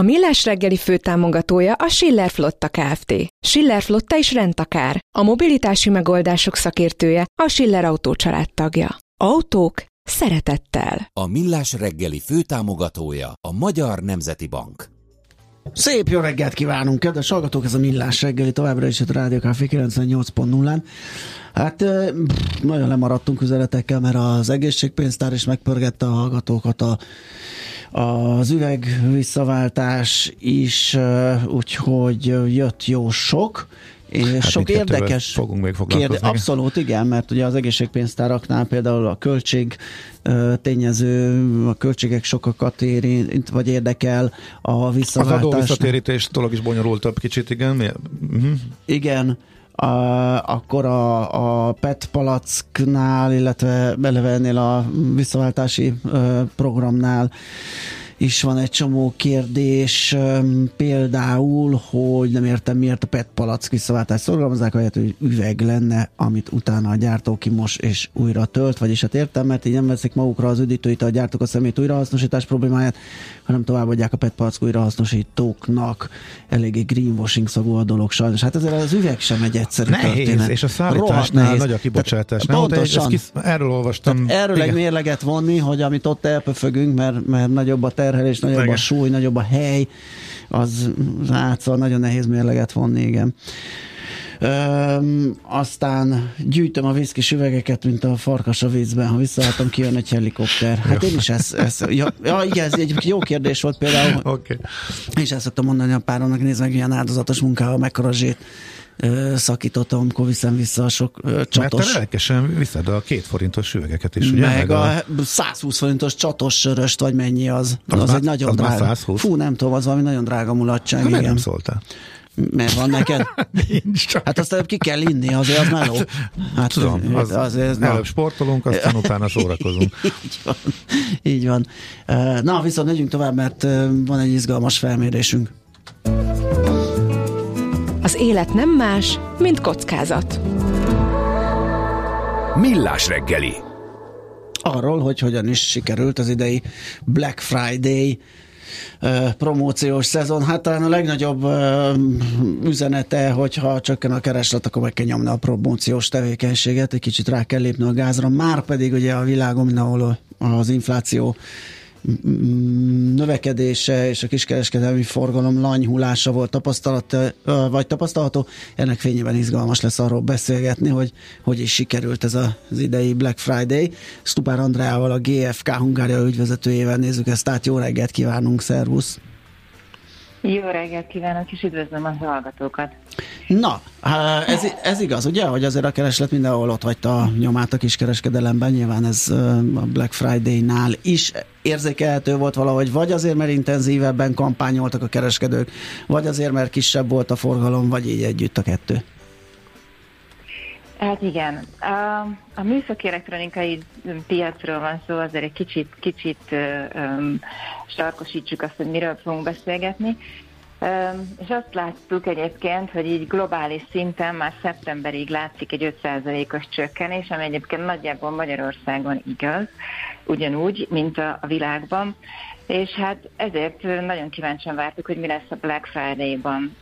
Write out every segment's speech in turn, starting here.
A Millás reggeli főtámogatója a Schiller Flotta Kft. Schiller Flotta is rendtakár. A mobilitási megoldások szakértője a Schiller Autó tagja. Autók szeretettel. A Millás reggeli főtámogatója a Magyar Nemzeti Bank. Szép jó reggelt kívánunk, kedves hallgatók, ez a Millás reggeli továbbra is a Rádió Café 98.0-án. Hát nagyon lemaradtunk üzletekkel, mert az egészségpénztár is megpörgette a hallgatókat a az üveg visszaváltás is, úgyhogy jött jó sok, és hát sok érdekes fogunk még. Kérde, abszolút igen, mert ugye az egészségpénztáraknál például a költség tényező, a költségek sokakat érint, vagy érdekel a visszaváltás. Az adó visszatérítés dolog is bonyolultabb kicsit, igen. Uh-huh. Igen, a, akkor a, a PET palacknál, illetve beleve ennél a visszaváltási ö, programnál is van egy csomó kérdés, például, hogy nem értem miért a PET palack visszaváltást szorgalmazzák, ahelyett, hogy üveg lenne, amit utána a gyártó kimos és újra tölt, vagyis hát értem, mert így nem veszik magukra az üdítőit, a gyártók a szemét újrahasznosítás problémáját, hanem továbbadják a PET palack újrahasznosítóknak. Eléggé greenwashing szagú a dolog sajnos. Hát ezzel az üveg sem egy egyszerű nehéz, történet. és a szállításnál nagy a kibocsátás. Tehát, nem? Pontosan. Kis, erről olvastam. Tehát erről egy mérleget vonni, hogy amit ott elpöfögünk, mert, mert nagyobb a terhelés, nagyobb igen. a súly, nagyobb a hely, az átszal nagyon nehéz mérleget vonni, igen. Öm, aztán gyűjtöm a viszkis üvegeket, mint a farkas a vízben, ha visszaálltam, kijön egy helikopter. Hát én is ezt, ezt ja, ja, igen, ez egy jó kérdés volt például. Okay. És ezt szoktam mondani a páromnak, nézd meg, ilyen áldozatos munkával mekkora zsét szakítottam, amikor viszem vissza a sok csatos. Mert te lelkesen viszed a két forintos üvegeket is, ugye? Meg, meg a, a 120 forintos csatos söröst, vagy mennyi az. Az, az már, egy nagyon az drága. 120? Fú, nem tudom, az valami nagyon drága mulatság. Hát nem szóltál? Mert van neked? Nincs Hát azt ki kell inni, azért az meló. Hát, tudom, az, azért, előbb sportolunk, aztán utána szórakozunk. így van. Így van. Na, viszont megyünk tovább, mert van egy izgalmas felmérésünk. Az élet nem más, mint kockázat. Millás reggeli. Arról, hogy hogyan is sikerült az idei Black Friday promóciós szezon. Hát talán a legnagyobb üzenete, hogyha csökken a kereslet, akkor meg kell nyomni a promóciós tevékenységet, egy kicsit rá kell lépni a gázra. Már pedig ugye a világon mindenhol az infláció növekedése és a kiskereskedelmi forgalom lanyhulása volt tapasztalat, vagy tapasztalható. Ennek fényében izgalmas lesz arról beszélgetni, hogy hogy is sikerült ez az idei Black Friday. Stupár Andreával, a GFK Hungária ügyvezetőjével nézzük ezt át. Jó reggelt kívánunk, szervusz! Jó reggelt kívánok, és üdvözlöm a hallgatókat! Na, ez, ez igaz, ugye, hogy azért a kereslet mindenhol ott hagyta a nyomát a kiskereskedelemben, nyilván ez a Black Friday-nál is érzékelhető volt valahogy, vagy azért, mert intenzívebben kampányoltak a kereskedők, vagy azért, mert kisebb volt a forgalom, vagy így együtt a kettő. Hát igen. A, a műszaki elektronikai piacról van szó, azért egy kicsit, kicsit um, sarkosítsuk azt, hogy miről fogunk beszélgetni. És azt láttuk egyébként, hogy így globális szinten már szeptemberig látszik egy 5%-os csökkenés, ami egyébként nagyjából Magyarországon igaz, ugyanúgy, mint a, a világban. És hát ezért nagyon kíváncsian vártuk, hogy mi lesz a Black Friday-ban.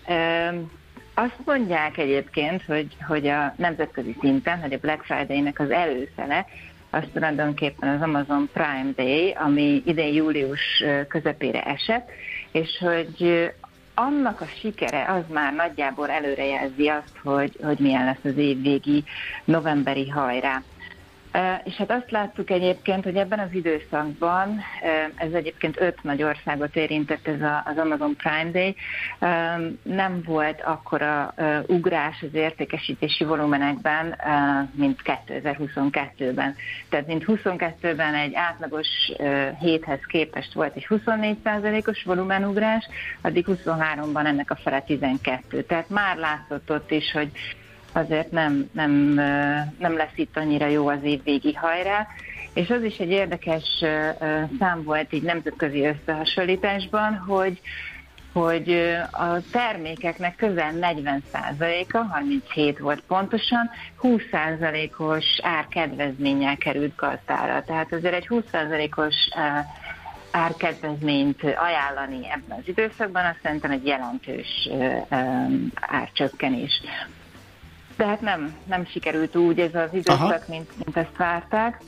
Azt mondják egyébként, hogy, hogy a nemzetközi szinten, hogy a Black Friday-nek az előszele, az tulajdonképpen az Amazon Prime Day, ami idén július közepére esett, és hogy annak a sikere az már nagyjából előrejelzi azt, hogy, hogy milyen lesz az évvégi novemberi hajrá. És hát azt láttuk egyébként, hogy ebben az időszakban, ez egyébként öt nagy országot érintett ez az Amazon Prime Day, nem volt akkora ugrás az értékesítési volumenekben, mint 2022-ben. Tehát mint 22-ben egy átlagos héthez képest volt egy 24%-os volumenugrás, addig 23-ban ennek a fele 12. Tehát már látszott ott is, hogy azért nem, nem, nem lesz itt annyira jó az év végi hajrá. És az is egy érdekes szám volt így nemzetközi összehasonlításban, hogy hogy a termékeknek közel 40%-a, 37 volt pontosan, 20%-os árkedvezménnyel került gazdára. Tehát azért egy 20%-os árkedvezményt ajánlani ebben az időszakban, azt szerintem egy jelentős árcsökkenés. De hát nem, nem sikerült úgy ez az időszak, mint, mint ezt várták.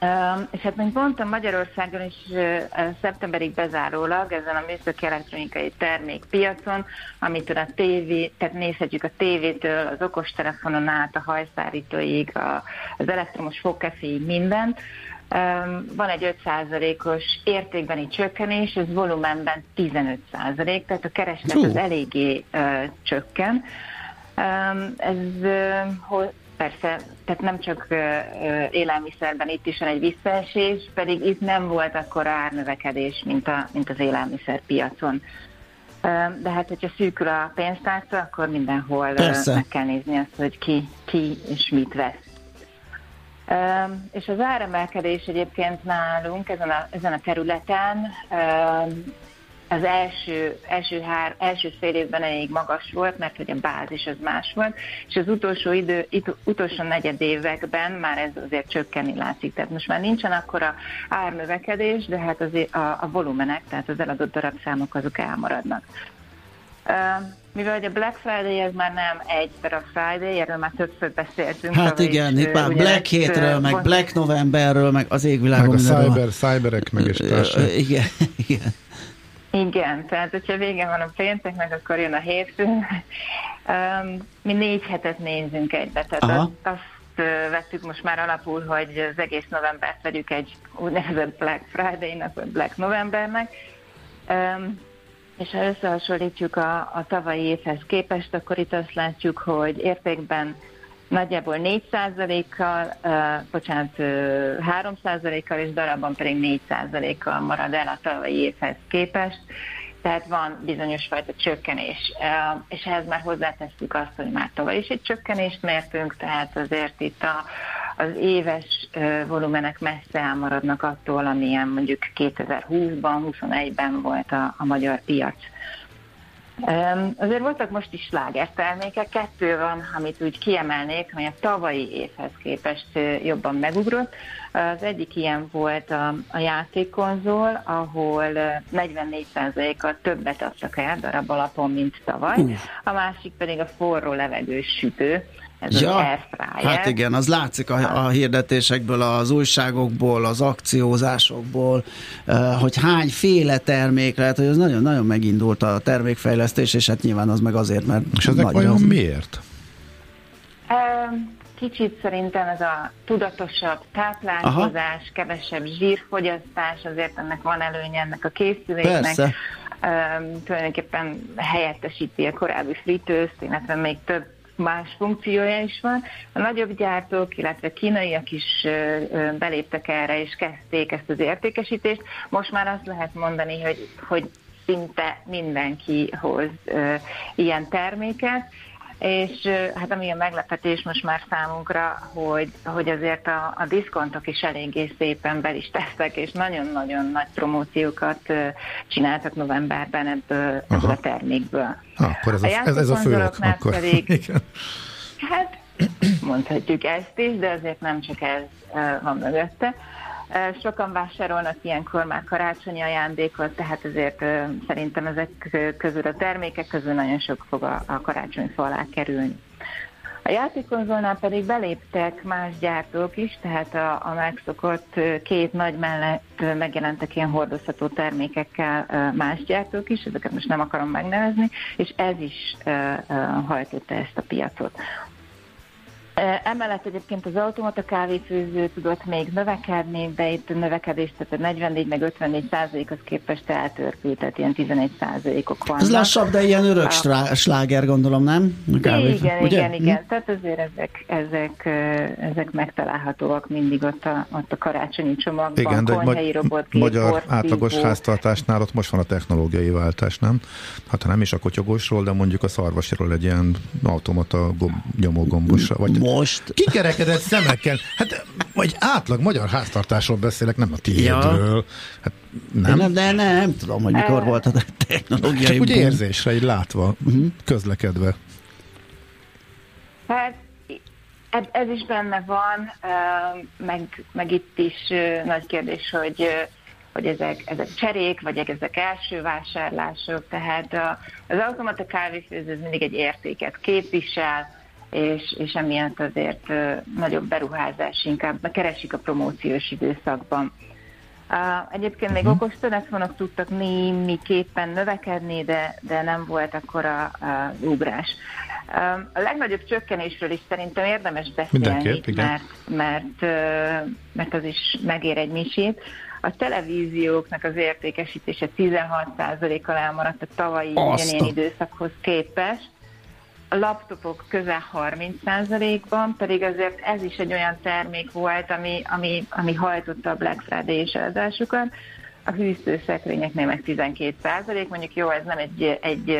Uh, és hát, mint mondtam, Magyarországon is uh, szeptemberig bezárólag ezen a műszaki elektronikai termékpiacon, amitől a tévé, tehát nézhetjük a tévétől, az okostelefonon át, a hajszárítóig, a, az elektromos fogkeféig mindent. Um, van egy 5%-os értékbeni csökkenés, ez volumenben 15%, tehát a kereslet az eléggé uh, csökken. Um, ez persze, tehát nem csak élelmiszerben itt is van egy visszaesés, pedig itt nem volt akkor árnövekedés, mint, a, mint az élelmiszerpiacon. De hát, hogyha szűkül a pénztárca, akkor mindenhol Persze. meg kell nézni azt, hogy ki, ki és mit vesz. És az áremelkedés egyébként nálunk ezen a, ezen a területen az első, első, hár, első fél évben elég magas volt, mert hogy a bázis az más volt, és az utolsó idő, itt, utolsó negyed években már ez azért csökkenni látszik. Tehát most már nincsen akkora árnövekedés, de hát azért a, a volumenek, tehát az eladott darabszámok azok elmaradnak. Uh, mivel hogy a Black Friday ez már nem egy a Friday, erről már többször beszéltünk. Hát igen, itt már Black hétről, meg Black Novemberről, meg az égvilágon. Meg a cyber, cyberek, meg is Igen, igen. Igen, tehát hogyha vége van a pénteknek, akkor jön a hétfő. Mi négy hetet nézünk egybe, tehát azt, azt vettük most már alapul, hogy az egész novembert vegyük egy úgynevezett Black Friday-nak, vagy Black Novembernek. És ha összehasonlítjuk a, a tavalyi évhez képest, akkor itt azt látjuk, hogy értékben nagyjából 4%-kal, uh, bocsánat, uh, 3%-kal, és darabban pedig 4%-kal marad el a tavalyi évhez képest. Tehát van bizonyos fajta csökkenés, uh, és ehhez már hozzátesszük azt, hogy már tavaly is egy csökkenést mértünk, tehát azért itt a, az éves volumenek messze elmaradnak attól, amilyen mondjuk 2020-ban, 2021-ben volt a, a magyar piac. Azért voltak most is slágertermékek, kettő van, amit úgy kiemelnék, amely a tavalyi évhez képest jobban megugrott. Az egyik ilyen volt a, a játékkonzol, ahol 44%-kal többet adtak el darab alapon, mint tavaly. A másik pedig a forró levegős sütő, ez ja, az airfryer. Hát igen, az látszik a, a hirdetésekből, az újságokból, az akciózásokból, hogy hányféle termék lehet, hogy az nagyon-nagyon megindult a termékfejlesztés, és hát nyilván az meg azért, mert És ezek vajon miért? Kicsit szerintem ez a tudatosabb táplálkozás, Aha. kevesebb zsírfogyasztás, azért ennek van előnye ennek a készüléknek. Persze. Um, tulajdonképpen helyettesíti a korábbi fritőzt, illetve még több más funkciója is van. A nagyobb gyártók, illetve kínaiak is beléptek erre, és kezdték ezt az értékesítést. Most már azt lehet mondani, hogy, hogy szinte mindenki hoz ilyen terméket, és hát ami a meglepetés most már számunkra, hogy, hogy azért a, a diszkontok is eléggé szépen bel is tesztek, és nagyon-nagyon nagy promóciókat csináltak novemberben ebből, ebből a termékből. Ah, akkor ez a, a ez, ez a fő akkor. Pedig, Igen. Hát mondhatjuk ezt is, de azért nem csak ez van mögötte. Sokan vásárolnak ilyenkor már karácsonyi ajándékot, tehát azért szerintem ezek közül a termékek közül nagyon sok fog a, a karácsonyfa kerülni. A játékkonzolnál pedig beléptek más gyártók is, tehát a, a megszokott két nagy mellett megjelentek ilyen hordozható termékekkel más gyártók is, ezeket most nem akarom megnevezni, és ez is hajtotta ezt a piacot. Emellett egyébként az automata kávéfőző tudott még növekedni, de itt a növekedés, tehát a 44 meg 54 százalékhoz képest eltörpült, tehát ilyen 11 százalékok vannak. Ez lassabb, de ilyen örök a... sláger, gondolom, nem? A kávé, igen, ugye? igen, igen. Hm? Tehát azért ezek, ezek, ezek megtalálhatóak mindig ott a, ott a karácsonyi csomagban. Igen, de egy robot, magyar átlagos háztartásnál ott most van a technológiai váltás, nem? Hát ha nem is a kotyogósról, de mondjuk a szarvasiról egy ilyen automata nyomógombosra, vagy most... Kikerekedett szemekkel. Hát, vagy átlag magyar háztartásról beszélek, nem a tiédről. Ja. Hát, nem? nem? De nem, nem tudom, hogy mikor volt a technológiai Csak úgy érzésre, egy látva, uh-huh. közlekedve. Hát ez is benne van, meg, meg itt is nagy kérdés, hogy hogy ezek, ezek cserék, vagy ezek első vásárlások, tehát az automata kávéfőző mindig egy értéket képvisel, és, és emiatt azért nagyobb beruházás inkább keresik a promóciós időszakban. Egyébként még uh-huh. okostelefonok tudtak némiképpen növekedni, de, de nem volt akkor a, a ugrás. A legnagyobb csökkenésről is szerintem érdemes beszélni, mert, mert, mert az is megér egy misét. A televízióknak az értékesítése 16%-kal elmaradt a tavalyi ugyanilyen időszakhoz képest, a laptopok közel 30%-ban, pedig azért ez is egy olyan termék volt, ami, ami, ami hajtotta a Black Friday-és eladásukat. A hűtőszekrényeknél meg 12%, mondjuk jó, ez nem egy, egy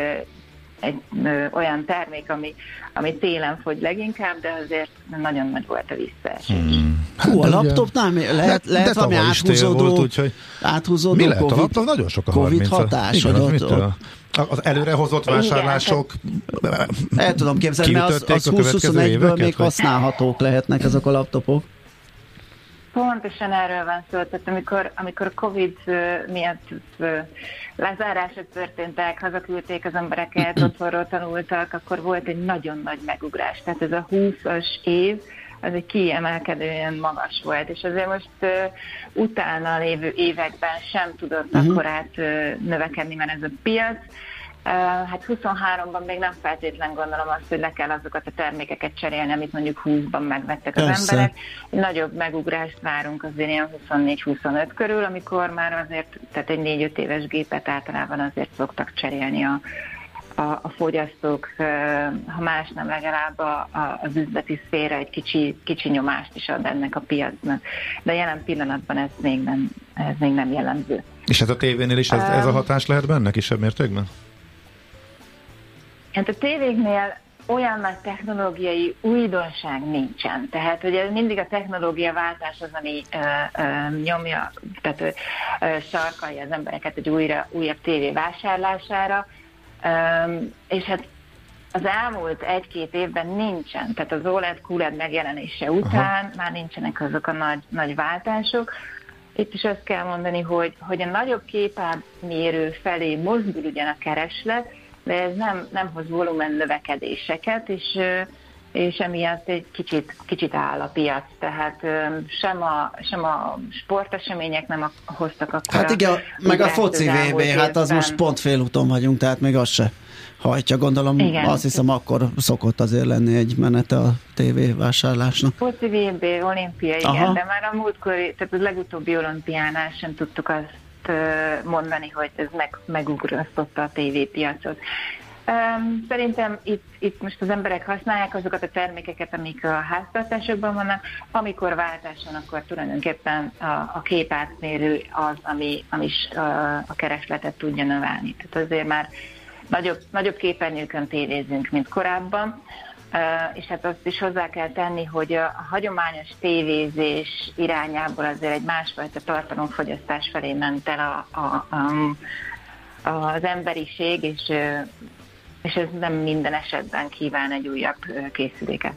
egy ö, olyan termék, ami, ami télen fogy leginkább, de azért nagyon nagy volt a visszaesés. Hmm. Hú, a hát, laptopnál lehet, de, lehet de valami áthúzódó, volt, úgyhogy áthúzódó mi lehet COVID, a laptop? Nagyon sok a COVID 30 hatás. Igen, hogy ott, ott, az előrehozott vásárlások El tudom képzelni, mert az, az 20-21-ből még használhatók lehetnek ezek a laptopok. Pontosan erről van szó, tehát amikor, amikor a Covid miatt lezárások történtek, hazaküldték az embereket, otthonról tanultak, akkor volt egy nagyon nagy megugrás. Tehát ez a 20-as év, az egy kiemelkedően magas volt, és azért most uh, utána lévő években sem tudott uh-huh. akkorát uh, növekedni, mert ez a piac. Hát 23-ban még nem feltétlen gondolom azt, hogy le kell azokat a termékeket cserélni, amit mondjuk 20-ban megvettek az Persze. emberek. Nagyobb megugrást várunk azért ilyen 24-25 körül, amikor már azért, tehát egy 4-5 éves gépet általában azért szoktak cserélni a, a, a fogyasztók, ha más nem legalább a, a, az üzleti szféra egy kicsi, kicsi nyomást is ad ennek a piacnak. De jelen pillanatban ez még nem, ez még nem jellemző. És hát a tévénél is ez, ez a hatás lehet benne kisebb mértékben? Hát a tévéknél olyan nagy technológiai újdonság nincsen. Tehát ugye mindig a technológia váltás az, ami ö, ö, nyomja, tehát ö, ö, sarkalja az embereket egy újra, újabb tévé vásárlására, és hát az elmúlt egy-két évben nincsen, tehát az OLED QLED megjelenése után Aha. már nincsenek azok a nagy, nagy váltások. Itt is azt kell mondani, hogy, hogy a nagyobb képármérő felé mozdul ugyan a kereslet, de ez nem, nem hoz volumen növekedéseket, és és emiatt egy kicsit, kicsit áll a piac, tehát sem a, sem a sportesemények nem hoztak akkor. Hát igen, meg a foci VB, hát az most pont félúton vagyunk, tehát még az se hajtja, gondolom, igen. azt hiszem akkor szokott azért lenni egy menete a tévévásárlásnak. Foci VB, olimpia, igen, Aha. de már a múltkor, tehát a legutóbbi olimpiánál sem tudtuk azt mondani, hogy ez meg, megugrasztotta a tévépiacot. Szerintem itt, itt most az emberek használják azokat a termékeket, amik a háztartásokban vannak. Amikor váltás van, akkor tulajdonképpen a, a képátmérő az, ami, ami is a, a keresletet tudja növelni. Tehát azért már nagyobb, nagyobb képernyőkön tévézünk, mint korábban és hát azt is hozzá kell tenni, hogy a hagyományos tévézés irányából azért egy másfajta tartalomfogyasztás felé ment el a, a, a, az emberiség, és, és ez nem minden esetben kíván egy újabb készüléket.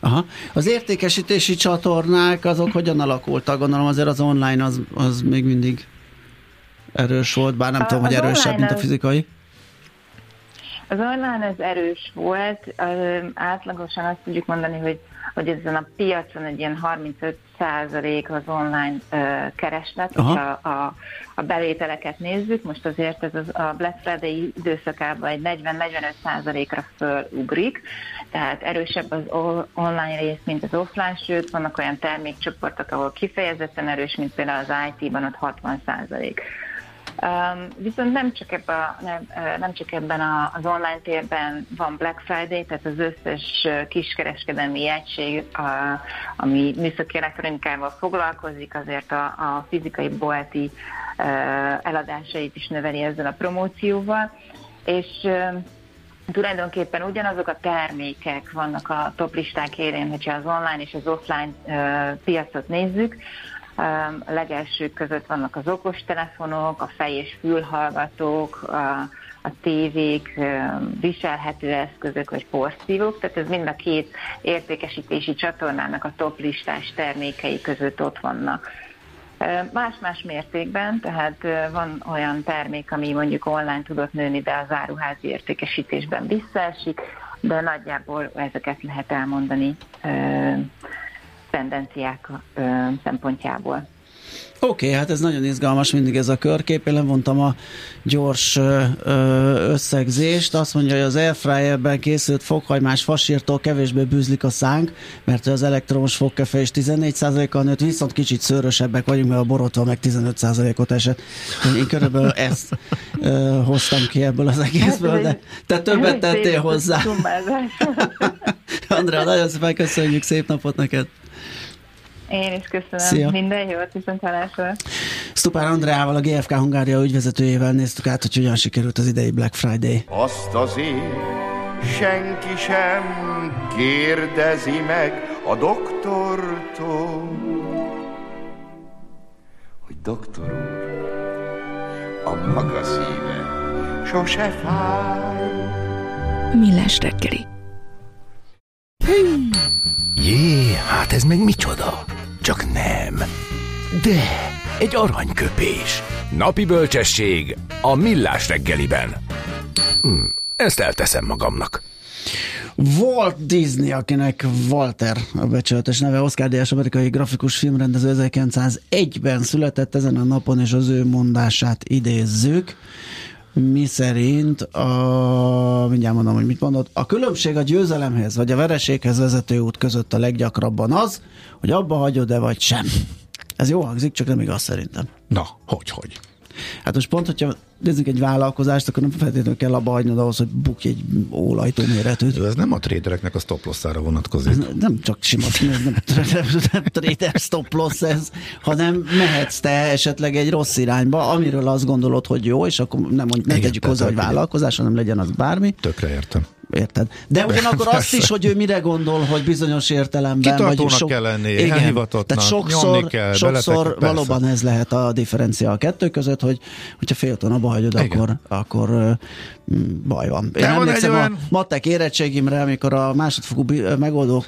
Aha. Az értékesítési csatornák azok hogyan alakultak? Gondolom azért az online az, az még mindig erős volt, bár nem a, tudom, hogy erősebb, mint a fizikai. Az online ez erős volt, átlagosan azt tudjuk mondani, hogy hogy ezen a piacon egy ilyen 35 százalék az online kereslet, Aha. a, a, a bevételeket nézzük, most azért ez az, a Black Friday időszakában egy 40-45 százalékra fölugrik, tehát erősebb az online rész, mint az offline, sőt vannak olyan termékcsoportok, ahol kifejezetten erős, mint például az IT-ban ott 60 százalék. Um, viszont nem csak, ebben, nem, nem csak ebben a, az online térben van Black Friday, tehát az összes kiskereskedelmi egység, a, ami műszaki elektronikával foglalkozik, azért a, a fizikai bolti eladásait is növeli ezzel a promócióval, és tulajdonképpen ugyanazok a termékek vannak a top listák élén, hogyha az online és az offline piacot nézzük, a legelsők között vannak az okostelefonok, a fej- és fülhallgatók, a, a tévék, viselhető eszközök vagy porszívók, tehát ez mind a két értékesítési csatornának a top listás termékei között ott vannak. Más-más mértékben, tehát van olyan termék, ami mondjuk online tudott nőni, de az áruházi értékesítésben visszaesik, de nagyjából ezeket lehet elmondani tendenciák szempontjából. Oké, okay, hát ez nagyon izgalmas mindig ez a körkép. Én levontam a gyors ö, összegzést. Azt mondja, hogy az airfryerben készült fokhagymás fasírtól kevésbé bűzlik a szánk, mert az elektromos fogkefe is 14%-kal nőtt, viszont kicsit szőrösebbek vagyunk, mert a borotva meg 15%-ot esett. Én körülbelül ezt ö, hoztam ki ebből az egészből, de te többet tettél hozzá. Andrea, nagyon szépen köszönjük, szép napot neked! Én is köszönöm. Szia. Minden jót, viszont hallásra. Stupár Andreával, a GFK Hungária ügyvezetőjével néztük át, hogy hogyan sikerült az idei Black Friday. Azt azért senki sem kérdezi meg a doktortól, hogy doktor úr, a maga szíve sose fáj. Millás reggeli. Jé, hát ez meg micsoda? Csak nem. De, egy aranyköpés. Napi bölcsesség a millás reggeliben. Hm, ezt elteszem magamnak. Walt Disney, akinek Walter a becsületes neve, Oscar Díjas amerikai grafikus filmrendező 1901-ben született ezen a napon, és az ő mondását idézzük mi szerint a, mindjárt mondom, hogy mit mondott, a különbség a győzelemhez vagy a vereséghez vezető út között a leggyakrabban az, hogy abba hagyod-e vagy sem. Ez jó hangzik, csak nem igaz szerintem. Na, hogy, hogy? Hát most pont, hogyha nézzük egy vállalkozást, akkor nem feltétlenül kell abba hagynod ahhoz, hogy bukj egy ólajtó méretűt. Ez nem a tradereknek a stop loss-ára vonatkozik. Ez nem csak sima, ez nem, nem, nem trader stop loss ez, hanem mehetsz te esetleg egy rossz irányba, amiről azt gondolod, hogy jó, és akkor nem, mondj, ne tegyük hozzá, hogy vállalkozás, hanem legyen az bármi. Tökre értem érted? De ugyanakkor azt is, hogy ő mire gondol, hogy bizonyos értelemben... Kitartónak vagy kell lenni, igen, tehát sokszor, kell, sokszor valóban ez lehet a differencia a kettő között, hogy hogyha fél abba hagyod, igen. akkor, akkor baj van. Én van emlékszem olyan... a matek érettségimre, amikor a másodfokú megoldó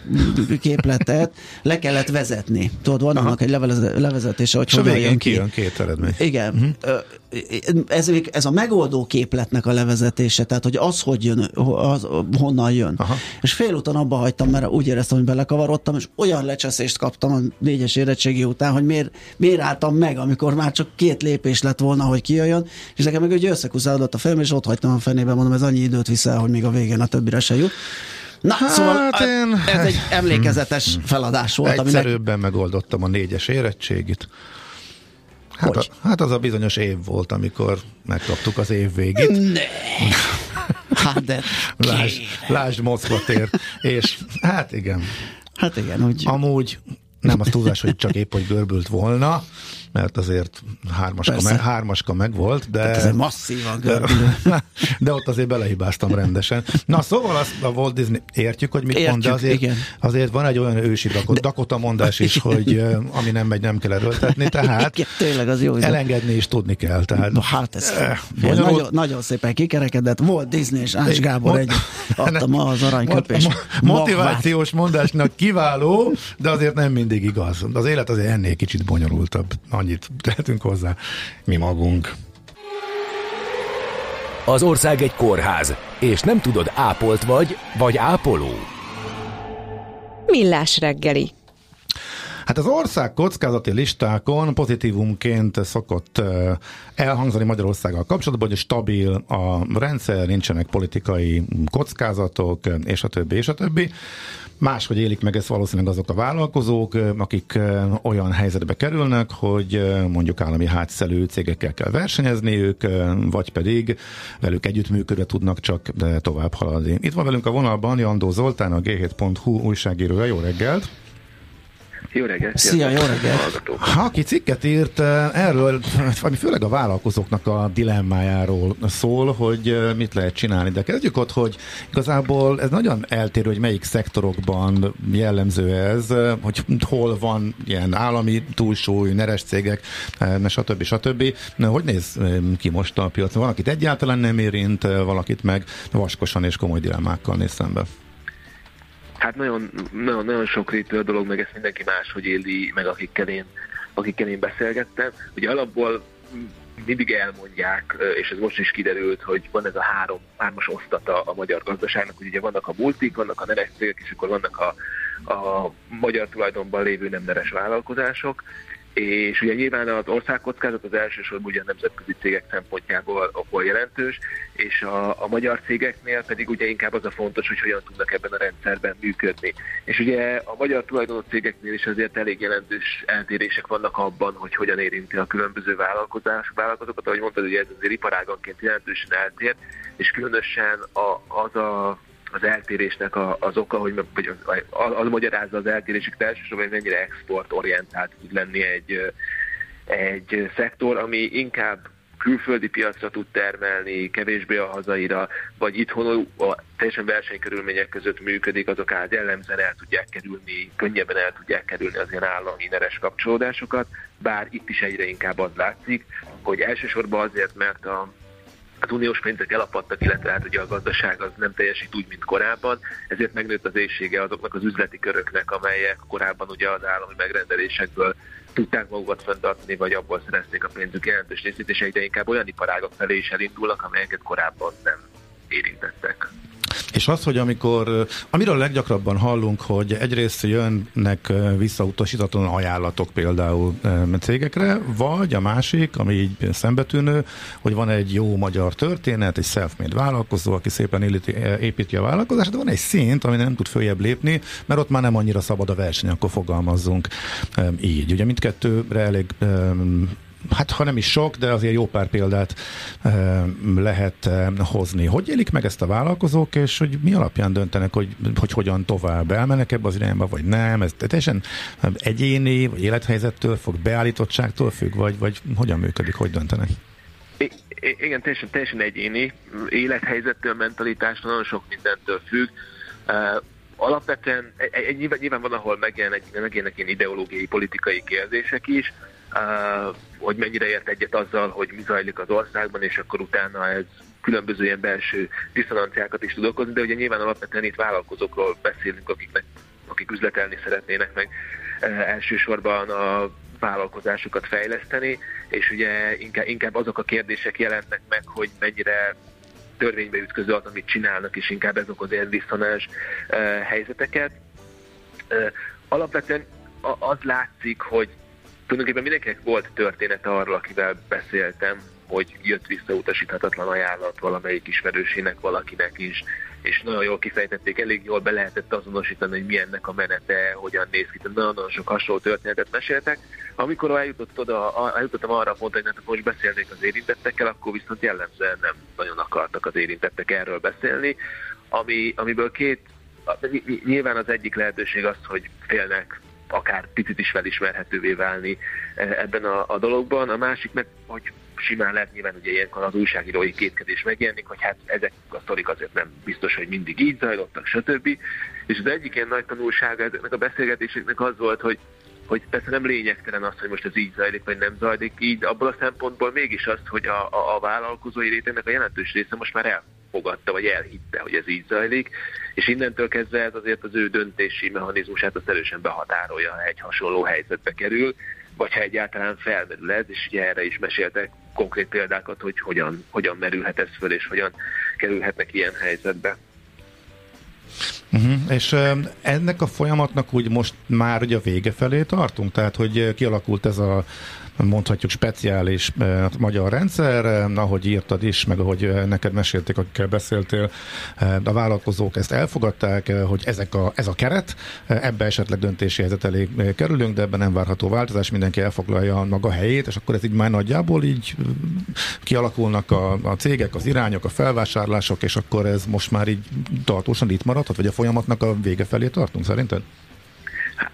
képletet le kellett vezetni. Tudod, van annak egy levezetése, hogy hogyan jön ki. kijön két eredmény. Igen. Uh-huh. Ez, ez a megoldó képletnek a levezetése, tehát hogy az hogy jön, az, honnan jön. Aha. És félúton abba hagytam, mert úgy éreztem, hogy belekavarodtam, és olyan lecseszést kaptam a négyes érettségi után, hogy miért, miért álltam meg, amikor már csak két lépés lett volna, hogy kijöjjön, és nekem meg ugye összekuszálódott a film, és ott hagytam a fenébe, mondom, ez annyi időt viszel, hogy még a végén a többire se jut. Na, hát szóval én... ez egy emlékezetes feladás volt. Egyszerűbben aminek... megoldottam a négyes érettségit. Hát, a, hát az a bizonyos év volt, amikor megkaptuk az év végét. Ne. Hát de lásd, lásd Moszkva tér. És hát igen. Hát igen, úgy. Amúgy nem az túlzás, hogy csak épp, hogy görbült volna, mert azért hármaska, meg, hármaska meg volt, de... Tehát ez masszívan de, de ott azért belehibáztam rendesen. Na szóval azt a Walt Disney értjük, hogy mit értjük, mond, de azért, igen. azért van egy olyan ősi Dakota, Dakota mondás is, hogy ami nem megy, nem kell erőltetni, tehát igen, tényleg az jó elengedni is tudni kell. Tehát, no, hát ez eh, nagyon, nagyon szépen kikerekedett. Walt Disney és Ács Gábor egy adta ma az aranyköpés. Motivációs mondásnak kiváló, de azért nem mindig igaz. Az élet azért ennél kicsit bonyolultabb annyit tehetünk hozzá mi magunk. Az ország egy kórház, és nem tudod, ápolt vagy, vagy ápoló. Millás reggeli. Hát az ország kockázati listákon pozitívumként szokott elhangzani Magyarországgal kapcsolatban, hogy stabil a rendszer, nincsenek politikai kockázatok, és a többi, és a többi. Máshogy élik meg ezt valószínűleg azok a vállalkozók, akik olyan helyzetbe kerülnek, hogy mondjuk állami hátszelő cégekkel kell versenyezniük, vagy pedig velük együttműködve tudnak csak tovább haladni. Itt van velünk a vonalban Jandó Zoltán, a g7.hu újságírója. Jó reggelt! Jó reggelt! Szia, jó reggelt! Ha, aki cikket írt erről, ami főleg a vállalkozókok a dilemmájáról szól, hogy mit lehet csinálni. De kezdjük ott, hogy igazából ez nagyon eltérő, hogy melyik szektorokban jellemző ez, hogy hol van ilyen állami túlsúly, neres cégek, stb. stb. Hogy néz ki most a piac? Van, akit egyáltalán nem érint, valakit meg vaskosan és komoly dilemmákkal néz szembe. Hát nagyon, nagyon, nagyon rétű a dolog, meg ezt mindenki máshogy éli, meg akikkel én, akikkel én beszélgettem. Ugye alapból mindig elmondják, és ez most is kiderült, hogy van ez a három, hármas osztata a magyar gazdaságnak, hogy ugye vannak a multik, vannak a neves cégek, és akkor vannak a, a magyar tulajdonban lévő nem neres vállalkozások, és ugye nyilván az országkockázat az elsősorban ugye a nemzetközi cégek szempontjából akkor jelentős, és a, a magyar cégeknél pedig ugye inkább az a fontos, hogy hogyan tudnak ebben a rendszerben működni. És ugye a magyar tulajdonú cégeknél is azért elég jelentős eltérések vannak abban, hogy hogyan érinti a különböző vállalkozás, vállalkozókat, ahogy mondtad, ugye ez azért iparáganként jelentősen eltér, és különösen a, az a az eltérésnek a, az oka, hogy vagy az, az magyarázza az eltérések elsősorban, hogy mennyire exportorientált tud lenni egy, egy szektor, ami inkább külföldi piacra tud termelni, kevésbé a hazaira, vagy itthon a teljesen versenykörülmények között működik, azok át jellemzően el tudják kerülni, könnyebben el tudják kerülni az ilyen állami neres kapcsolódásokat, bár itt is egyre inkább az látszik, hogy elsősorban azért, mert a az uniós pénzek elapadtak, illetve hát ugye a gazdaság az nem teljesít úgy, mint korábban, ezért megnőtt az éjsége azoknak az üzleti köröknek, amelyek korábban ugye az állami megrendelésekből tudták magukat fenntartani, vagy abból szerezték a pénzük jelentős részét, és egyre inkább olyan iparágok felé is elindulnak, amelyeket korábban nem érintettek. És az, hogy amikor, amiről leggyakrabban hallunk, hogy egyrészt jönnek visszautasítatlan ajánlatok például cégekre, vagy a másik, ami így szembetűnő, hogy van egy jó magyar történet, egy self-made vállalkozó, aki szépen építi a vállalkozást, de van egy szint, ami nem tud följebb lépni, mert ott már nem annyira szabad a verseny, akkor fogalmazzunk így. Ugye mindkettőre elég hát ha nem is sok, de azért jó pár példát e, lehet e, hozni. Hogy élik meg ezt a vállalkozók, és hogy mi alapján döntenek, hogy, hogy hogyan tovább elmennek ebbe az irányba, vagy nem? Ez teljesen egyéni, vagy élethelyzettől fog, beállítottságtól függ, vagy, vagy hogyan működik, hogy döntenek? I- igen, teljesen, teljesen egyéni. Élethelyzettől, mentalitástól, nagyon sok mindentől függ. Uh, alapvetően egy, egy, nyilván, nyilván van, ahol megjelennek, megjelennek ilyen ideológiai, politikai kérdések is, hogy mennyire ért egyet azzal, hogy mi zajlik az országban, és akkor utána ez különböző ilyen belső diszonanciákat is tud okozni, de ugye nyilván alapvetően itt vállalkozókról beszélünk, akiknek, akik üzletelni szeretnének meg elsősorban a vállalkozásukat fejleszteni, és ugye inkább, inkább azok a kérdések jelentnek meg, hogy mennyire törvénybe ütköző az, amit csinálnak, és inkább ez okoz ilyen diszonás helyzeteket. Alapvetően az látszik, hogy tulajdonképpen mindenkinek volt története arról, akivel beszéltem, hogy jött visszautasíthatatlan ajánlat valamelyik ismerősének, valakinek is, és nagyon jól kifejtették, elég jól be lehetett azonosítani, hogy milyennek a menete, hogyan néz ki, nagyon-nagyon sok hasonló történetet meséltek. Amikor eljutott oda, eljutottam arra a pontra, hogy most beszélnék az érintettekkel, akkor viszont jellemzően nem nagyon akartak az érintettek erről beszélni, ami, amiből két, nyilván az egyik lehetőség az, hogy félnek akár picit is felismerhetővé válni e, ebben a, a dologban. A másik meg, hogy simán lehet nyilván ugye ilyenkor az újságírói kétkedés megjelenik, hogy hát ezek a sztorik azért nem biztos, hogy mindig így zajlottak, stb. És az egyik ilyen nagy tanulsága ezeknek a beszélgetéseknek az volt, hogy hogy persze nem lényegtelen az, hogy most ez így zajlik, vagy nem zajlik így, abból a szempontból mégis az, hogy a, a, a vállalkozói rétegnek a jelentős része most már elfogadta, vagy elhitte, hogy ez így zajlik, és innentől kezdve ez azért az ő döntési mechanizmusát azt erősen behatárolja, ha egy hasonló helyzetbe kerül. vagy ha egyáltalán felmerül ez, és ugye erre is meséltek konkrét példákat, hogy hogyan, hogyan merülhet ez föl, és hogyan kerülhetnek ilyen helyzetbe. Uh-huh. És ennek a folyamatnak úgy most már ugye a vége felé tartunk? Tehát, hogy kialakult ez a mondhatjuk speciális eh, magyar rendszer, eh, ahogy írtad is, meg ahogy eh, neked mesélték, akikkel beszéltél, a vállalkozók ezt elfogadták, hogy ezek a, ez a keret, ebbe esetleg döntési helyzet elé kerülünk, de ebben nem várható változás, mindenki elfoglalja a maga helyét, és akkor ez így már nagyjából így kialakulnak a, a cégek, az irányok, a felvásárlások, és akkor ez most már így tartósan itt maradhat, vagy a folyamatnak a vége felé tartunk szerinted?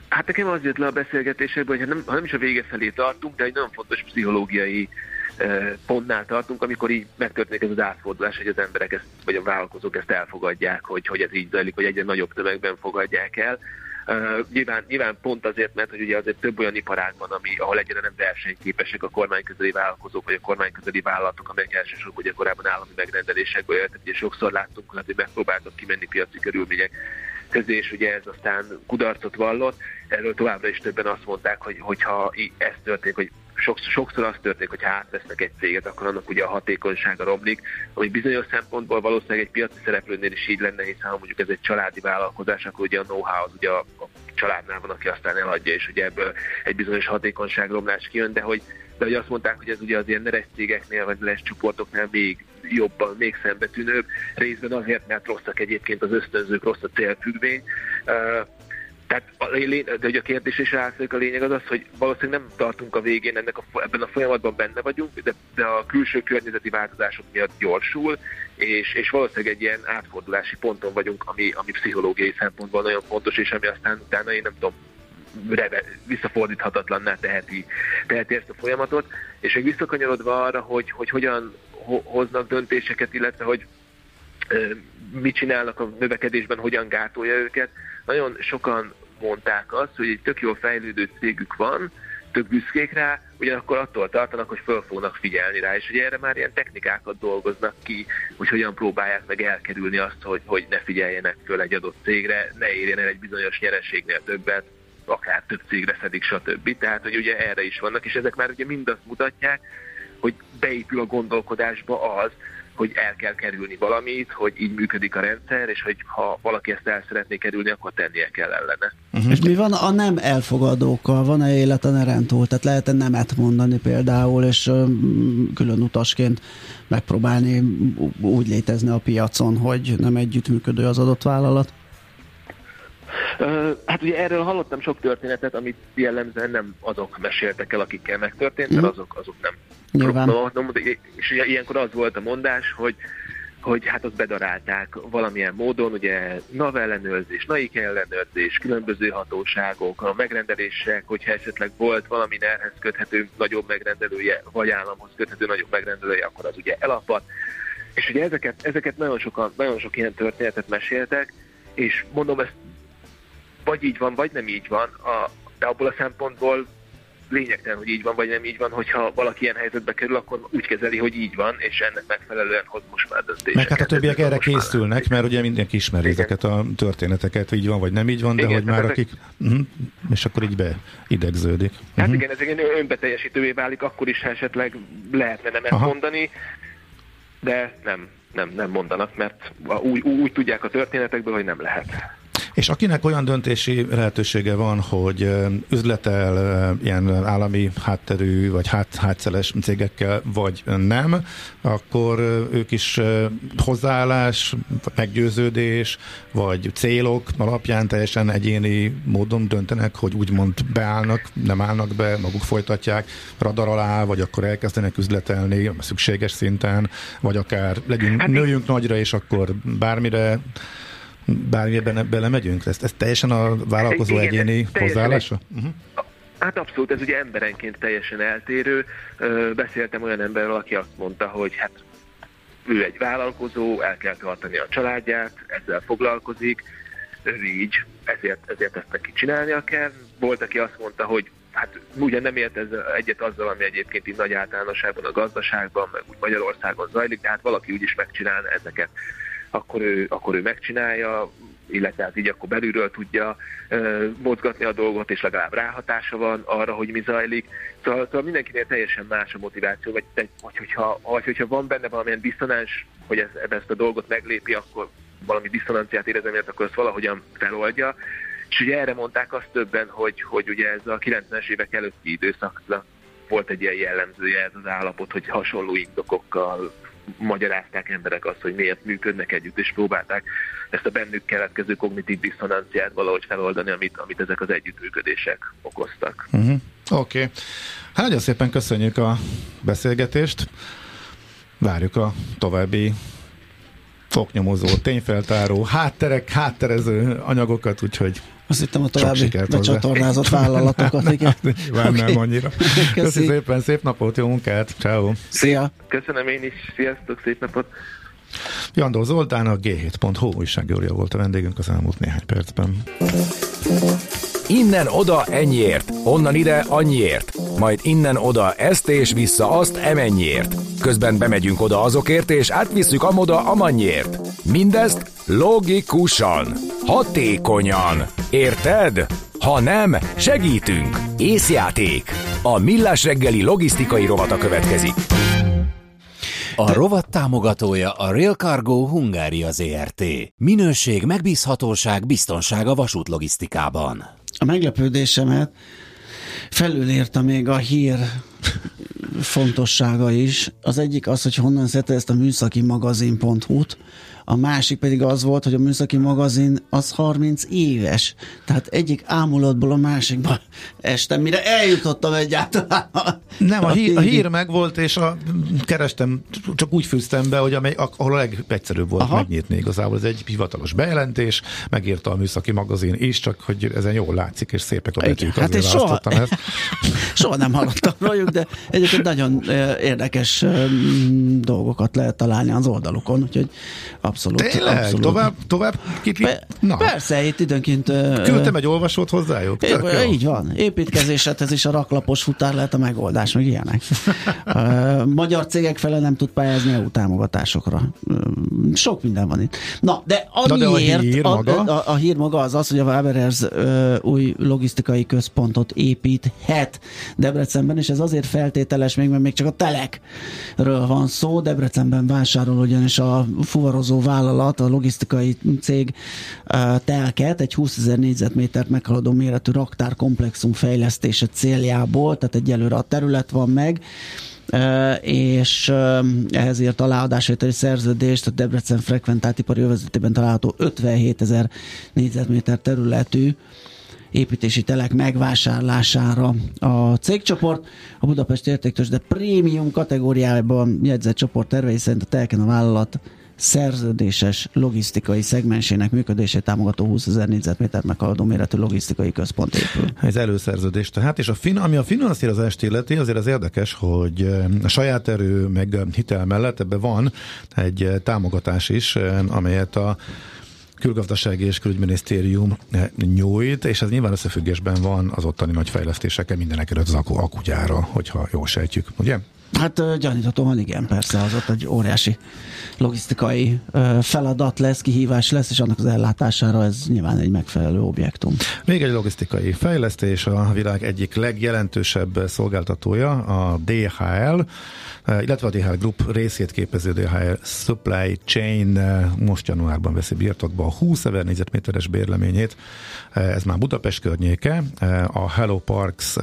Hát nekem az jött le a beszélgetésekből, hogy hát nem, nem is a vége felé tartunk, de egy nagyon fontos pszichológiai eh, pontnál tartunk, amikor így megtörténik ez az átfordulás, hogy az emberek ezt, vagy a vállalkozók ezt elfogadják, hogy, hogy ez így zajlik, hogy egyre nagyobb tömegben fogadják el. Nyilván, nyilván pont azért, mert hogy ugye azért több olyan iparág van, ami, ahol egyre nem versenyképesek a kormányközeli vállalkozók, vagy a kormányközeli vállalatok, amelyek elsősorban ugye korábban állami megrendelésekből jöttek, és sokszor láttunk, hogy megpróbáltak kimenni piaci körülmények közé, és ugye ez aztán kudarcot vallott. Erről továbbra is többen azt mondták, hogy hogyha ez történik, hogy sokszor, sokszor az történik, hogy átvesznek egy céget, akkor annak ugye a hatékonysága romlik, ami bizonyos szempontból valószínűleg egy piaci szereplőnél is így lenne, hiszen ha mondjuk ez egy családi vállalkozás, akkor ugye a know-how az ugye a, a családnál van, aki aztán eladja, és ugye ebből egy bizonyos hatékonyságromlás kijön, de hogy, de hogy azt mondták, hogy ez ugye az ilyen neres cégeknél, vagy neres csoportoknál még jobban, még szembetűnőbb, részben azért, mert rosszak egyébként az ösztönzők, rossz a célfüggvény. Tehát de hogy a kérdés is rászlik, a lényeg az az, hogy valószínűleg nem tartunk a végén ennek a, ebben a folyamatban benne vagyunk, de, de a külső környezeti változások miatt gyorsul, és, és valószínűleg egy ilyen átfordulási ponton vagyunk, ami, ami pszichológiai szempontból nagyon fontos, és ami aztán utána én nem tudom, reve, visszafordíthatatlanná teheti, teheti ezt a folyamatot, és még visszakanyarodva arra, hogy, hogy hogyan hoznak döntéseket, illetve hogy mit csinálnak a növekedésben, hogyan gátolja őket. Nagyon sokan mondták azt, hogy egy tök jól fejlődő cégük van, tök büszkék rá, ugyanakkor attól tartanak, hogy föl fognak figyelni rá, és ugye erre már ilyen technikákat dolgoznak ki, hogy hogyan próbálják meg elkerülni azt, hogy, hogy ne figyeljenek föl egy adott cégre, ne érjen el egy bizonyos nyereségnél többet, akár több cégre szedik, stb. Tehát, hogy ugye erre is vannak, és ezek már ugye mind azt mutatják, hogy beépül a gondolkodásba az, hogy el kell kerülni valamit, hogy így működik a rendszer, és hogy ha valaki ezt el szeretné kerülni, akkor tennie kell ellene. Uh-huh. És mi van a nem elfogadókkal? Van-e élet a nerentúl? Tehát lehet-e nemet mondani például, és külön utasként megpróbálni úgy létezni a piacon, hogy nem együttműködő az adott vállalat? Hát ugye erről hallottam sok történetet, amit jellemzően nem azok meséltek el, akikkel megtörtént, mert mhm. azok, azok nem. Nyilván. És ugye ilyenkor az volt a mondás, hogy hogy hát azt bedarálták valamilyen módon, ugye NAV ellenőrzés, NAIK ellenőrzés, különböző hatóságok, a megrendelések, hogyha esetleg volt valami nerhez köthető nagyobb megrendelője, vagy államhoz köthető nagyobb megrendelője, akkor az ugye elapadt. És ugye ezeket, ezeket nagyon, sokan, nagyon sok ilyen történetet meséltek, és mondom, ezt vagy így van, vagy nem így van, a, de abból a szempontból lényegtelen, hogy így van, vagy nem így van, hogyha valaki ilyen helyzetbe kerül, akkor úgy kezeli, hogy így van, és ennek megfelelően hoz most már döntéseket. Meg hát a többiek erre készülnek, mert ugye mindenki ismeri Igen. ezeket a történeteket, így van, vagy nem így van, de Igen, hogy már ezek... akik... Uh-huh, és akkor így beidegződik. Hát uh-huh. igen, ez egy önbeteljesítővé válik, akkor is, ha esetleg lehetne nem ezt mondani, de nem, nem, nem mondanak, mert úgy, úgy tudják a történetekből, hogy nem lehet. És akinek olyan döntési lehetősége van, hogy üzletel ilyen állami hátterű vagy hát, hátszeles cégekkel, vagy nem, akkor ők is hozzáállás, meggyőződés, vagy célok alapján teljesen egyéni módon döntenek, hogy úgymond beállnak, nem állnak be, maguk folytatják radar alá, vagy akkor elkezdenek üzletelni szükséges szinten, vagy akár legyünk, hát nőjünk nagyra, és akkor bármire bármilyen belemegyünk? Ez, ez teljesen a vállalkozó Igen, egyéni hozzáállása? Uh-huh. Hát abszolút, ez ugye emberenként teljesen eltérő. Beszéltem olyan emberrel, aki azt mondta, hogy hát ő egy vállalkozó, el kell tartani a családját, ezzel foglalkozik, ő így, ezért, ezért ezt neki csinálnia kell. Volt, aki azt mondta, hogy hát ugye nem ért ez egyet azzal, ami egyébként így nagy általánosságban a gazdaságban, meg úgy Magyarországon zajlik, de hát valaki úgyis megcsinálna ezeket akkor ő, akkor ő megcsinálja. illetve hát így akkor belülről tudja uh, mozgatni a dolgot, és legalább ráhatása van arra, hogy mi zajlik. Szóval, szóval mindenkinél teljesen más a motiváció, vagy, vagy, hogyha, vagy hogyha van benne valamilyen diszonáns, hogy ez, ezt a dolgot meglépi, akkor valami diszonanciát érezem, akkor ezt valahogyan feloldja. És ugye erre mondták azt többen, hogy, hogy ugye ez a 90-es évek előtti időszaknak volt egy ilyen jellemzője ez az állapot, hogy hasonló indokokkal magyarázták emberek azt, hogy miért működnek együtt, és próbálták ezt a bennük keletkező kognitív diszonanciát valahogy feloldani, amit, amit ezek az együttműködések okoztak. Uh-huh. Oké. Okay. Hát nagyon szépen köszönjük a beszélgetést. Várjuk a további foknyomozó, tényfeltáró, hátterek, hátterező anyagokat, úgyhogy azt hittem a további becsatornázott vállalatokat, igen. Nyilván okay. nem annyira. Köszönöm szépen, szép napot, jó munkát, ciao. Szia. Köszönöm én is, sziasztok, szép napot. Jandó Zoltán, a G7.hu újságírója volt a vendégünk az elmúlt néhány percben. Innen oda ennyiért, onnan ide annyiért, majd innen oda ezt és vissza azt emennyiért. Közben bemegyünk oda azokért és átvisszük amoda amannyiért. Mindezt logikusan, hatékonyan. Érted? Ha nem, segítünk. Észjáték. A Millás reggeli logisztikai rovata következik. A rovat támogatója a Real Cargo Hungária ZRT. Minőség, megbízhatóság, biztonság a vasútlogisztikában. A meglepődésemet felülírta még a hír fontossága is. Az egyik az, hogy honnan szedte ezt a műszaki magazin.hu-t, a másik pedig az volt, hogy a műszaki magazin az 30 éves. Tehát egyik ámulatból a másikba estem, mire eljutottam egyáltalán. Nem, a hír, a hír meg volt, és a, kerestem, csak úgy fűztem be, hogy amely, ahol a legegyszerűbb volt Aha. megnyitni igazából. Ez egy hivatalos bejelentés, megírta a műszaki magazin is, csak hogy ezen jól látszik, és szépek a betűk. Hát én soha, ezt. soha nem hallottam róluk, de egyébként nagyon érdekes dolgokat lehet találni az oldalukon, úgyhogy abszolút. Tényleg? Abszolút. Tovább, tovább kicsit? Be, Na. Persze, itt időnként... Küldtem egy olvasót hozzájuk? É, így van. Építkezésedhez is a raklapos futár lehet a megoldás, meg ilyenek. Magyar cégek fele nem tud pályázni EU támogatásokra. Sok minden van itt. Na, de amiért Na de a, hír a, maga? A, a, a hír maga az az, hogy a Waberers új logisztikai központot építhet Debrecenben, és ez azért feltételes még, mert még csak a telekről van szó. Debrecenben vásárol ugyanis a fuvarozó vállalat, a logisztikai cég telket, egy 20 ezer négyzetmétert meghaladó méretű raktárkomplexum fejlesztése céljából, tehát egyelőre a terület van meg, és ehhez írt aláadásért szerződést a Debrecen frekventált ipari övezetében található 57 ezer négyzetméter területű építési telek megvásárlására a cégcsoport. A Budapest értéktős, de prémium kategóriában jegyzett csoport tervei szerint a telken a vállalat szerződéses logisztikai szegmensének működését támogató 20 ezer négyzetméter meghaladó méretű logisztikai központ épül. Ez előszerződés tehát, és a fin, ami a finanszírozást illeti, azért az érdekes, hogy eh, a saját erő meg hitel mellett ebben van egy eh, támogatás is, eh, amelyet a külgazdasági és külügyminisztérium nyújt, és ez nyilván összefüggésben van az ottani nagy fejlesztésekkel mindenek előtt az akugyára, hogyha jól sejtjük, ugye? Hát gyaníthatóan igen, persze, az ott egy óriási logisztikai feladat lesz, kihívás lesz, és annak az ellátására ez nyilván egy megfelelő objektum. Még egy logisztikai fejlesztés, a világ egyik legjelentősebb szolgáltatója, a DHL, illetve a DHL Group részét képező DHL Supply Chain most januárban veszi birtokba a 20 ezer négyzetméteres bérleményét. Ez már Budapest környéke. A Hello Parks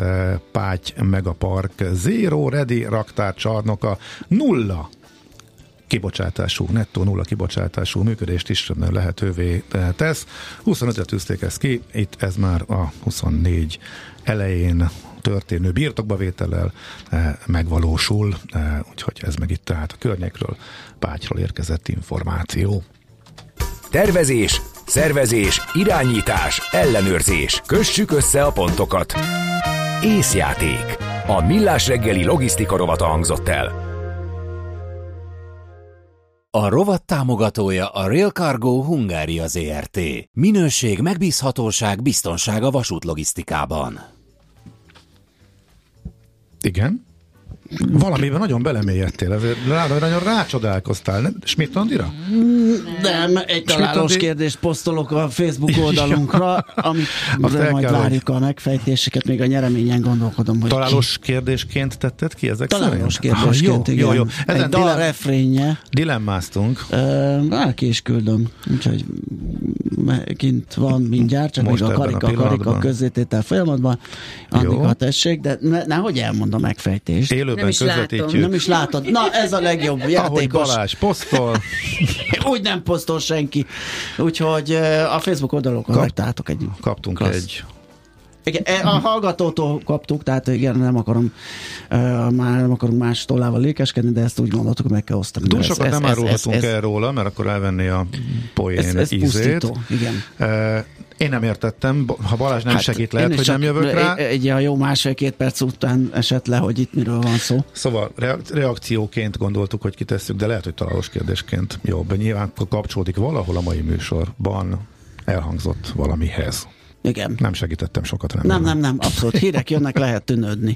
Páty Megapark Zero Ready raktárcsarnoka nulla kibocsátású, nettó nulla kibocsátású működést is lehetővé tesz. 25-et tűzték ezt ki, itt ez már a 24 elején történő birtokbavétellel eh, megvalósul, eh, úgyhogy ez meg itt tehát a környékről, Pátyról érkezett információ. Tervezés, szervezés, irányítás, ellenőrzés. Kössük össze a pontokat. Észjáték. A Millás reggeli logisztika rovata hangzott el. A rovat támogatója a Real Cargo Hungária ZRT. Minőség, megbízhatóság, biztonság a vasútlogisztikában. Igen? Valamiben nagyon belemélyedtél, ezért nagyon rácsodálkoztál. Schmidt Andira? Nem, egy találós kérdést posztolok a Facebook oldalunkra, amit majd várjuk a megfejtéseket, még a nyereményen gondolkodom, hogy Találós ki. kérdésként tetted ki ezek Találós szerint? kérdésként, ah, jó, igen. Jó, jó. Ezen egy dal refrénje. Dilemmáztunk. Uh, ki is küldöm, úgyhogy kint van mindjárt, csak Most még a karika, a karika közzététel folyamatban. Annika, tessék, de ne, nehogy elmondom a megfejtést. Élőben nem is közvetítjük. Látom. Nem is látod. Na, ez a legjobb játékos. Ahogy Balázs posztol. Úgy nem posztol senki. Úgyhogy a Facebook oldalokon Kap, megtaláltok egy Kaptunk klassz. egy igen, e, a hallgatótól kaptuk, tehát igen, nem akarom uh, már nem akarunk más tollával lékeskedni, de ezt úgy gondoltuk, hogy meg kell osztani. Túl sokat ez, nem ez, árulhatunk ez, ez, el róla, mert akkor elvenni a poén ez, ez ízét. Pusztító, igen. Uh, én nem értettem, ha Balázs nem hát segít, lehet, hogy nem jövök rá. Egy a jó másfél-két perc után esett le, hogy itt miről van szó. Szóval reakcióként gondoltuk, hogy kitesszük, de lehet, hogy találós kérdésként jobb. Nyilván kapcsolódik valahol a mai műsorban elhangzott valamihez. Igen. Nem segítettem sokat, remélem. Nem, nem, nem, abszolút. Hírek jönnek, lehet tűnődni.